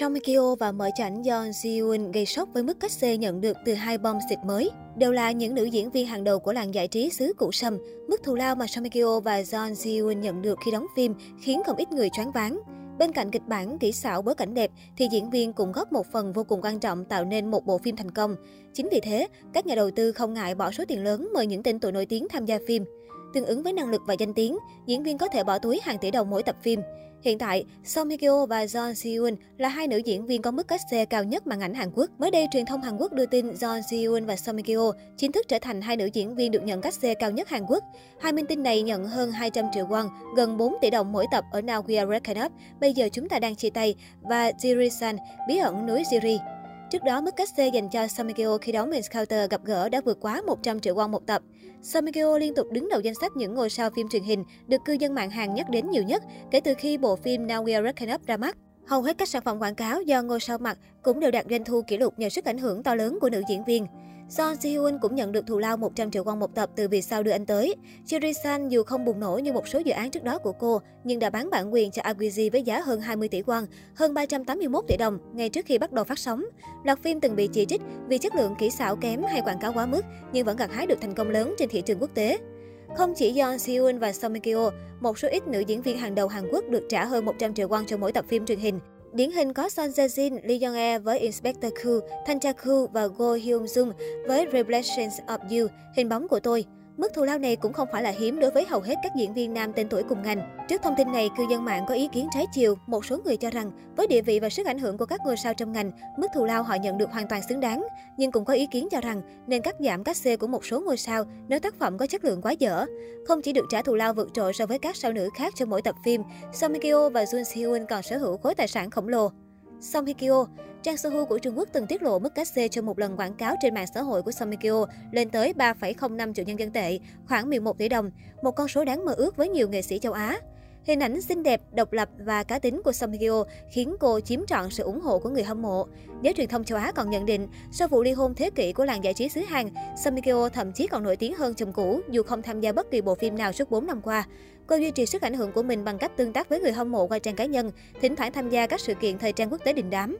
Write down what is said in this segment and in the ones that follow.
Song Mikio và mở chảnh Yeon Ji Eun gây sốc với mức cách xê nhận được từ hai bom xịt mới. Đều là những nữ diễn viên hàng đầu của làng giải trí xứ Cụ Sâm. Mức thù lao mà Song Mikio và Yeon Ji Eun nhận được khi đóng phim khiến không ít người choáng váng. Bên cạnh kịch bản, kỹ xảo, bối cảnh đẹp, thì diễn viên cũng góp một phần vô cùng quan trọng tạo nên một bộ phim thành công. Chính vì thế, các nhà đầu tư không ngại bỏ số tiền lớn mời những tên tuổi nổi tiếng tham gia phim. Tương ứng với năng lực và danh tiếng, diễn viên có thể bỏ túi hàng tỷ đồng mỗi tập phim. Hiện tại, Song Hye Kyo và Jeon Si Eun là hai nữ diễn viên có mức cách xe cao nhất màn ảnh Hàn Quốc. Mới đây, truyền thông Hàn Quốc đưa tin Jeon Si Eun và Song Hye Kyo chính thức trở thành hai nữ diễn viên được nhận cách xe cao nhất Hàn Quốc. Hai minh tinh này nhận hơn 200 triệu won, gần 4 tỷ đồng mỗi tập ở Now We Are Breaking Up. Bây giờ chúng ta đang chia tay và Jiri-san, bí ẩn núi Jiri. Trước đó, mức cách xê dành cho Samikyo khi đóng Encounter gặp gỡ đã vượt quá 100 triệu won một tập. Samikyo liên tục đứng đầu danh sách những ngôi sao phim truyền hình được cư dân mạng Hàn nhắc đến nhiều nhất kể từ khi bộ phim Now We Are Reckon Up ra mắt. Hầu hết các sản phẩm quảng cáo do ngôi sao mặc cũng đều đạt doanh thu kỷ lục nhờ sức ảnh hưởng to lớn của nữ diễn viên. Son Si Hyun cũng nhận được thù lao 100 triệu won một tập từ vì sao đưa anh tới. Jerry San dù không bùng nổ như một số dự án trước đó của cô, nhưng đã bán bản quyền cho Agwizi với giá hơn 20 tỷ won, hơn 381 tỷ đồng ngay trước khi bắt đầu phát sóng. Loạt phim từng bị chỉ trích vì chất lượng kỹ xảo kém hay quảng cáo quá mức, nhưng vẫn gặt hái được thành công lớn trên thị trường quốc tế. Không chỉ Yeon Si và Song Kyo, một số ít nữ diễn viên hàng đầu Hàn Quốc được trả hơn 100 triệu won cho mỗi tập phim truyền hình. Điển hình có Son Jae Jin, Lee Young E với Inspector Ku, Thanh Cha Ku và Go Hyun Jung với Reflections of You, hình bóng của tôi. Mức thù lao này cũng không phải là hiếm đối với hầu hết các diễn viên nam tên tuổi cùng ngành. Trước thông tin này, cư dân mạng có ý kiến trái chiều. Một số người cho rằng, với địa vị và sức ảnh hưởng của các ngôi sao trong ngành, mức thù lao họ nhận được hoàn toàn xứng đáng. Nhưng cũng có ý kiến cho rằng, nên cắt giảm các C của một số ngôi sao nếu tác phẩm có chất lượng quá dở. Không chỉ được trả thù lao vượt trội so với các sao nữ khác cho mỗi tập phim, Song Hye Kyo và Jun Si-eun còn sở hữu khối tài sản khổng lồ. Song Hye Kyo Trang Sohu của Trung Quốc từng tiết lộ mức cách xê cho một lần quảng cáo trên mạng xã hội của Song Hye Kyo lên tới 3,05 triệu nhân dân tệ, khoảng 11 tỷ đồng, một con số đáng mơ ước với nhiều nghệ sĩ châu Á. Hình ảnh xinh đẹp, độc lập và cá tính của Song Hye khiến cô chiếm trọn sự ủng hộ của người hâm mộ. Giới truyền thông châu Á còn nhận định, sau vụ ly hôn thế kỷ của làng giải trí xứ Hàn, Song Hye thậm chí còn nổi tiếng hơn chồng cũ dù không tham gia bất kỳ bộ phim nào suốt 4 năm qua. Cô duy trì sức ảnh hưởng của mình bằng cách tương tác với người hâm mộ qua trang cá nhân, thỉnh thoảng tham gia các sự kiện thời trang quốc tế đình đám.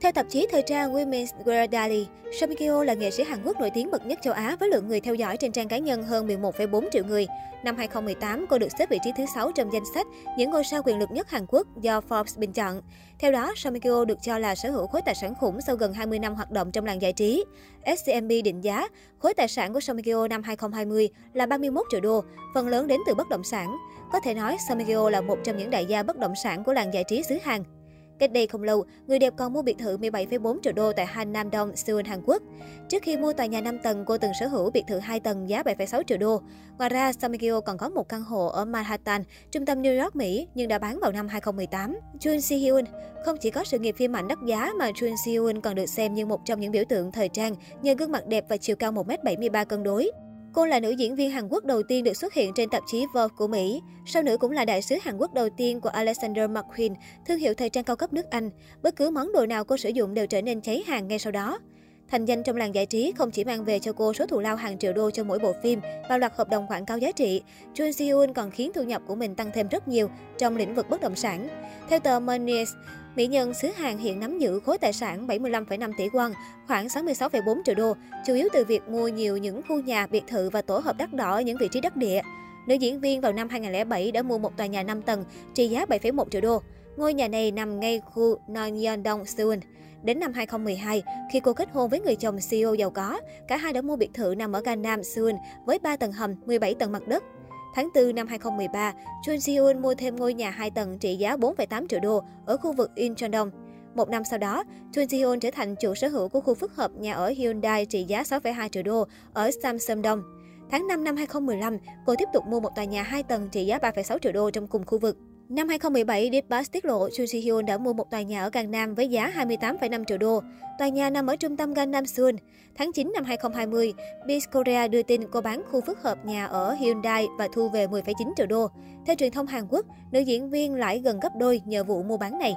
Theo tạp chí thời trang Women's Wear Daily, Song Kyo là nghệ sĩ Hàn Quốc nổi tiếng bậc nhất châu Á với lượng người theo dõi trên trang cá nhân hơn 11,4 triệu người. Năm 2018, cô được xếp vị trí thứ 6 trong danh sách những ngôi sao quyền lực nhất Hàn Quốc do Forbes bình chọn. Theo đó, Song Kyo được cho là sở hữu khối tài sản khủng sau gần 20 năm hoạt động trong làng giải trí. SCMP định giá, khối tài sản của Song Kyo năm 2020 là 31 triệu đô, phần lớn đến từ bất động sản. Có thể nói, Song Kyo là một trong những đại gia bất động sản của làng giải trí xứ Hàn. Cách đây không lâu, người đẹp còn mua biệt thự 17,4 triệu đô tại Han Nam Dong, Seoul, Hàn Quốc. Trước khi mua tòa nhà 5 tầng, cô từng sở hữu biệt thự 2 tầng giá 7,6 triệu đô. Ngoài ra, Samikyo còn có một căn hộ ở Manhattan, trung tâm New York, Mỹ, nhưng đã bán vào năm 2018. Jun Si Hyun không chỉ có sự nghiệp phim ảnh đắt giá mà Jun Si Hyun còn được xem như một trong những biểu tượng thời trang nhờ gương mặt đẹp và chiều cao 1m73 cân đối. Cô là nữ diễn viên Hàn Quốc đầu tiên được xuất hiện trên tạp chí Vogue của Mỹ. Sau nữ cũng là đại sứ Hàn Quốc đầu tiên của Alexander McQueen, thương hiệu thời trang cao cấp nước Anh. Bất cứ món đồ nào cô sử dụng đều trở nên cháy hàng ngay sau đó. Thành danh trong làng giải trí không chỉ mang về cho cô số thù lao hàng triệu đô cho mỗi bộ phim và loạt hợp đồng quảng cáo giá trị, Jun Si-eun còn khiến thu nhập của mình tăng thêm rất nhiều trong lĩnh vực bất động sản. Theo tờ Money, mỹ nhân xứ Hàn hiện nắm giữ khối tài sản 75,5 tỷ won, khoảng 66,4 triệu đô, chủ yếu từ việc mua nhiều những khu nhà, biệt thự và tổ hợp đắt đỏ ở những vị trí đắc địa. Nữ diễn viên vào năm 2007 đã mua một tòa nhà 5 tầng trị giá 7,1 triệu đô. Ngôi nhà này nằm ngay khu Nonyeondong, Seoul. Đến năm 2012, khi cô kết hôn với người chồng CEO giàu có, cả hai đã mua biệt thự nằm ở Gangnam, Seoul với 3 tầng hầm, 17 tầng mặt đất. Tháng 4 năm 2013, Chun Si-eun mua thêm ngôi nhà 2 tầng trị giá 4,8 triệu đô ở khu vực Incheon-dong. Một năm sau đó, Chun Si-eun trở thành chủ sở hữu của khu phức hợp nhà ở Hyundai trị giá 6,2 triệu đô ở Samsung-dong. Tháng 5 năm 2015, cô tiếp tục mua một tòa nhà 2 tầng trị giá 3,6 triệu đô trong cùng khu vực. Năm 2017, Deepbus tiết lộ Chu Si Hyun đã mua một tòa nhà ở Gangnam với giá 28,5 triệu đô. Tòa nhà nằm ở trung tâm Gangnam Seoul. Tháng 9 năm 2020, Biz Korea đưa tin cô bán khu phức hợp nhà ở Hyundai và thu về 10,9 triệu đô. Theo truyền thông Hàn Quốc, nữ diễn viên lãi gần gấp đôi nhờ vụ mua bán này.